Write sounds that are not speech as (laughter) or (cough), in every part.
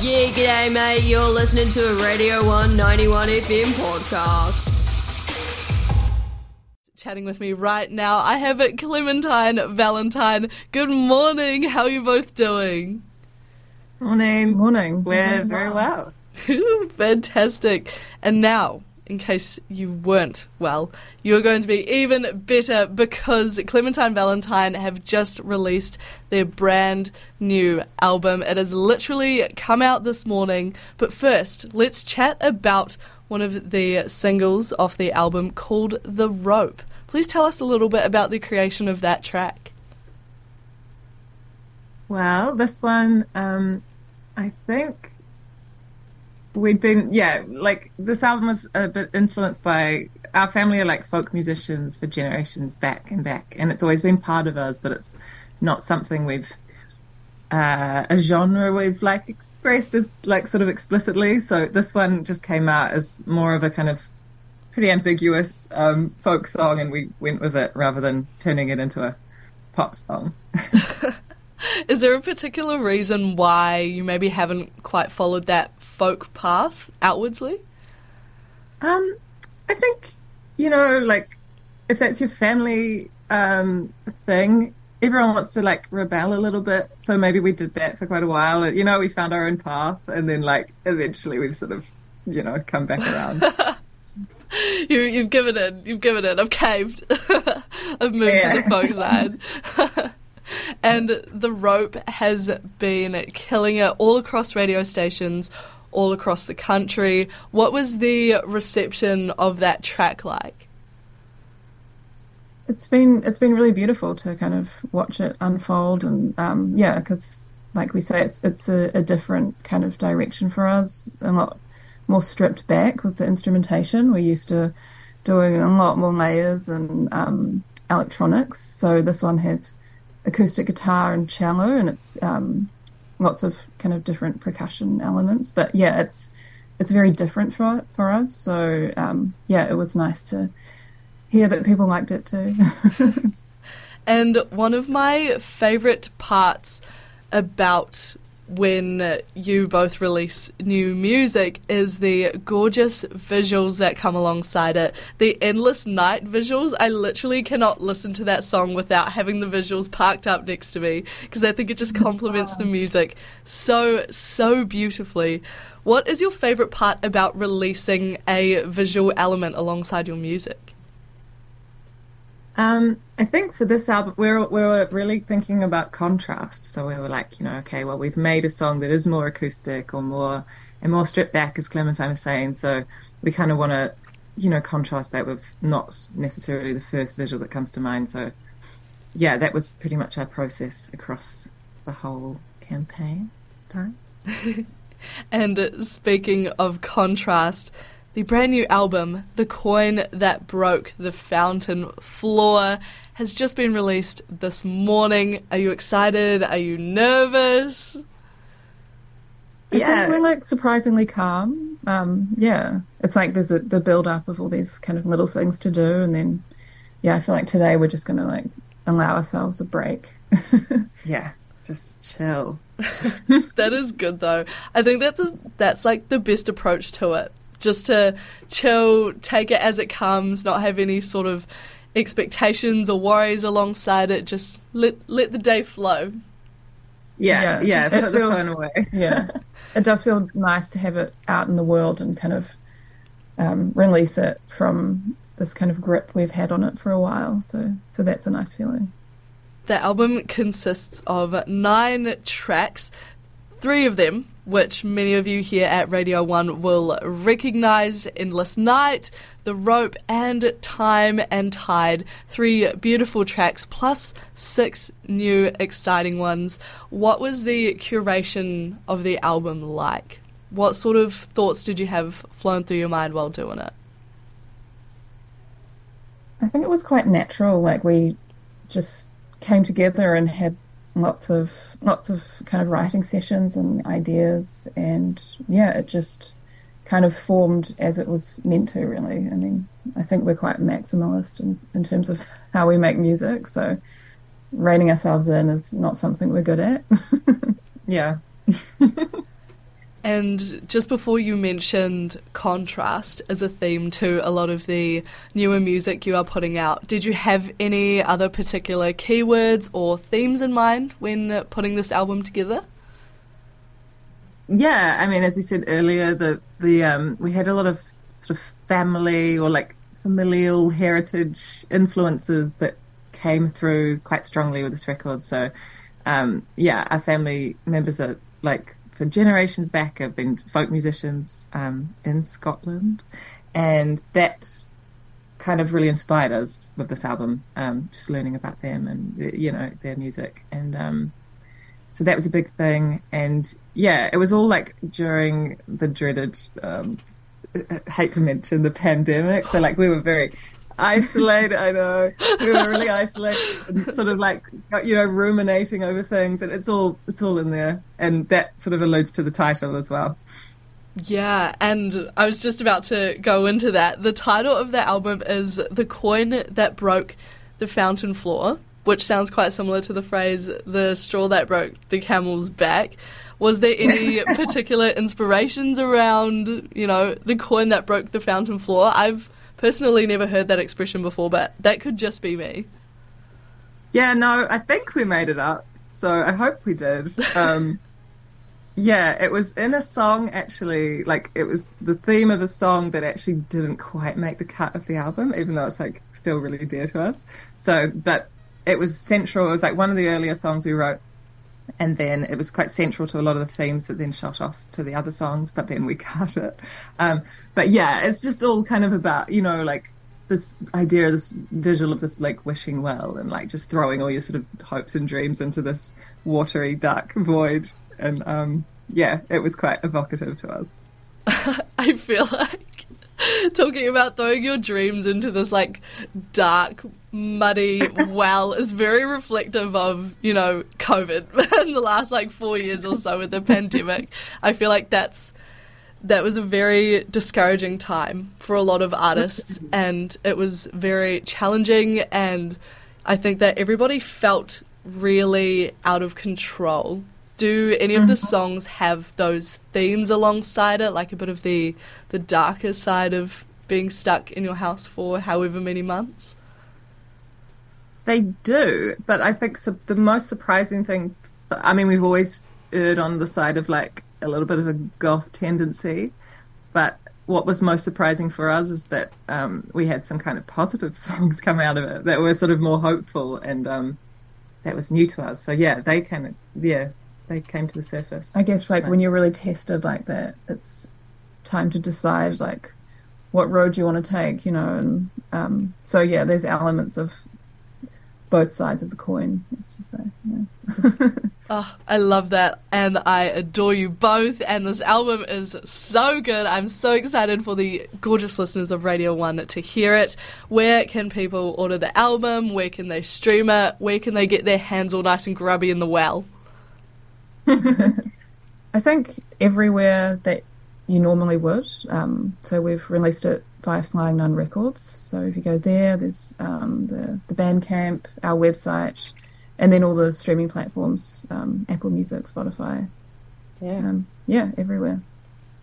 Yeah, g'day, mate. You're listening to a Radio 191 FM podcast. Chatting with me right now, I have Clementine Valentine. Good morning. How are you both doing? Morning. Morning. We're very well. (laughs) Fantastic. And now, in case you weren't well, you're going to be even better because Clementine Valentine have just released their brand new album. It has literally come out this morning. But first, let's chat about one of the singles off the album called The Rope. Please tell us a little bit about the creation of that track. Well, this one, um, I think we'd been, yeah, like this album was a bit influenced by our family are like folk musicians for generations back and back, and it's always been part of us, but it's not something we've uh, a genre we've like expressed as like sort of explicitly. So this one just came out as more of a kind of pretty ambiguous um, folk song, and we went with it rather than turning it into a pop song. (laughs) Is there a particular reason why you maybe haven't quite followed that folk path outwardsly? Um, I think you know, like if that's your family um, thing, everyone wants to like rebel a little bit. So maybe we did that for quite a while. You know, we found our own path, and then like eventually we've sort of, you know, come back around. (laughs) you, you've given in. You've given in. I've caved. (laughs) I've moved Yeah. to the folk side. (laughs) and the rope has been killing it all across radio stations, all across the country. What was the reception of that track like? It's been it's been really beautiful to kind of watch it unfold and um, yeah, because like we say, it's it's a, a different kind of direction for us, a lot more stripped back with the instrumentation. We're used to doing a lot more layers and um, electronics, so this one has acoustic guitar and cello, and it's um, lots of kind of different percussion elements. But yeah, it's it's very different for for us. So um, yeah, it was nice to hear that people liked it too. (laughs) And one of my favourite parts about when you both release new music is the gorgeous visuals that come alongside it. The Endless Night visuals, I literally cannot listen to that song without having the visuals parked up next to me because I think it just complements the music so, so beautifully. What is your favourite part about releasing a visual element alongside your music? Um, I think for this album, we were, we were really thinking about contrast. So we were like, you know, okay, well, we've made a song that is more acoustic or more and more stripped back, as Clementine was saying. So we kind of want to, you know, contrast that with not necessarily the first visual that comes to mind. So yeah, that was pretty much our process across the whole campaign this time. (laughs) And speaking of contrast, the brand new album, The Coin That Broke the Fountain Floor, has just been released this morning. Are you excited? Are you nervous? I Yeah. think we're like surprisingly calm. Um, yeah, it's like there's a, the build up of all these kind of little things to do, and then yeah, I feel like today we're just gonna like allow ourselves a break. (laughs) Yeah, just chill. (laughs) That is good though. I think that's that's like the best approach to it. Just to chill, take it as it comes, not have any sort of expectations or worries alongside it. Just let let the day flow. Yeah, Yeah, yeah, it put the feels- phone away. (laughs) yeah, (laughs) it does feel nice to have it out in the world and kind of um, release it from this kind of grip we've had on it for a while. So so that's a nice feeling. The album consists of nine tracks, three of them, which many of you here at Radio 1 will recognise Endless Night, The Rope, and Time and Tide. Three beautiful tracks, plus six new exciting ones. What was the curation of the album like? What sort of thoughts did you have flown through your mind while doing it? I think it was quite natural. Like we just came together and had lots of lots of kind of writing sessions and ideas, and yeah, it just kind of formed as it was meant to. Really, I mean, I think we're quite maximalist in, in terms of how we make music, so reining ourselves in is not something we're good at. (laughs) Yeah. (laughs) And just before you mentioned contrast as a theme to a lot of the newer music you are putting out, did you have any other particular keywords or themes in mind when putting this album together? Yeah, I mean, as you said earlier, the the um, we had a lot of sort of family or like familial heritage influences that came through quite strongly with this record. So, um, yeah, our family members are like for generations back have been folk musicians um, in Scotland, and that kind of really inspired us with this album. Um, just learning about them and you know their music, and um, so that was a big thing. And yeah, it was all like during the dreaded. Um, I (laughs) hate to mention the pandemic. So like we were very isolated. I know we were really isolated and sort of like you know ruminating over things, and it's all it's all in there, and that sort of alludes to the title as well. Yeah, and I was just about to go into that. The title of the album is "The Coin That Broke the Fountain Floor," which sounds quite similar to the phrase "the straw that broke the camel's back." Was there (laughs) any particular inspirations around, you know, the coin that broke the fountain floor? I've personally never heard that expression before, but that could just be me. Yeah, no, I think we made it up. So I hope we did. (laughs) Um, yeah, it was in a song actually. Like it was the theme of a song that actually didn't quite make the cut of the album, even though it's like still really dear to us. So, but it was central. It was like one of the earlier songs we wrote and then it was quite central to a lot of the themes that then shot off to the other songs but then we (laughs) cut it. Um, but yeah it's just all kind of about you know like this idea this visual of this like wishing well and like just throwing all your sort of hopes and dreams into this watery dark void. And um, yeah it was quite evocative to us. (laughs) I feel like (laughs) talking about throwing your dreams into this like dark muddy well is very reflective of you know covid (laughs) in the last like four years or so with the pandemic. I feel like that's that was a very discouraging time for a lot of artists and it was very challenging and i think that everybody felt really out of control do any of the mm-hmm. songs have those themes alongside it like a bit of the the darker side of being stuck in your house for however many months they do, but I think so, the most surprising thing. I mean, we've always erred on the side of like a little bit of a goth tendency, but what was most surprising for us is that um, we had some kind of positive (laughs) songs come out of it that were sort of more hopeful, and um, that was new to us. So yeah, they came, yeah, they came to the surface. I guess like when you're really tested like that, it's time to decide like what road you want to take, you know, and um, so yeah, there's elements of both sides of the coin, as to say. Yeah. (laughs) oh, I love that, and I adore you both. And this album is so good. I'm so excited for the gorgeous listeners of Radio One to hear it. Where can people order the album? Where can they stream it? Where can they get their hands all nice and grubby in the well? (laughs) I think everywhere that you normally would. Um, so we've released it via Flying Nun Records. So if you go there, there's um, the the Bandcamp, our website, and then all the streaming platforms: um, Apple Music, Spotify. Yeah, um, yeah, everywhere.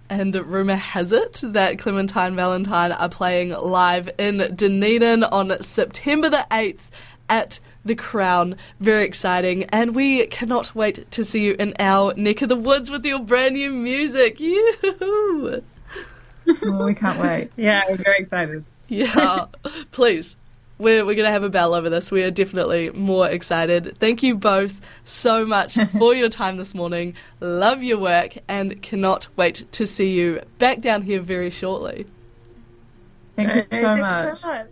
And rumour has it that Clementine Valentine are playing live in Dunedin on September the 8th at the Crown. Very exciting. And we cannot wait to see you in our neck of the woods with your brand new music. Yoo-hoo! well, oh, we can't wait. (laughs) Yeah, we're very excited. Yeah, please. We're, we're going to have a bell over this. We are definitely more excited. Thank you both so much (laughs) for your time this morning. Love your work and cannot wait to see you back down here very shortly. Thank you so, Thank. You so much.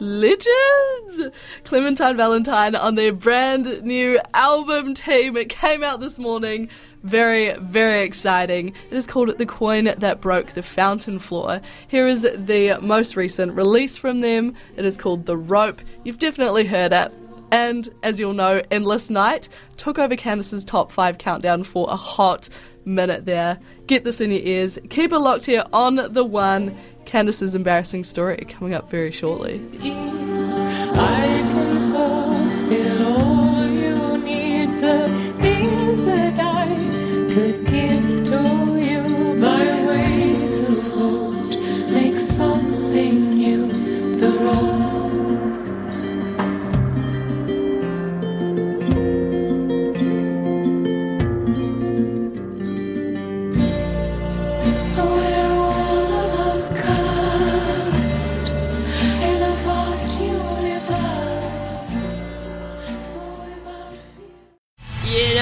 Legends! Clementine Valentine on their brand new album team. It came out this morning. Very, very exciting. It is called The Coin That Broke the Fountain Floor. Here is the most recent release from them. It is called The Rope. You've definitely heard it. And as you'll know, Endless Night took over Candice's top five countdown for a hot minute there. Get this in your ears. Keep it locked here on The One. Candice's embarrassing story coming up very shortly. could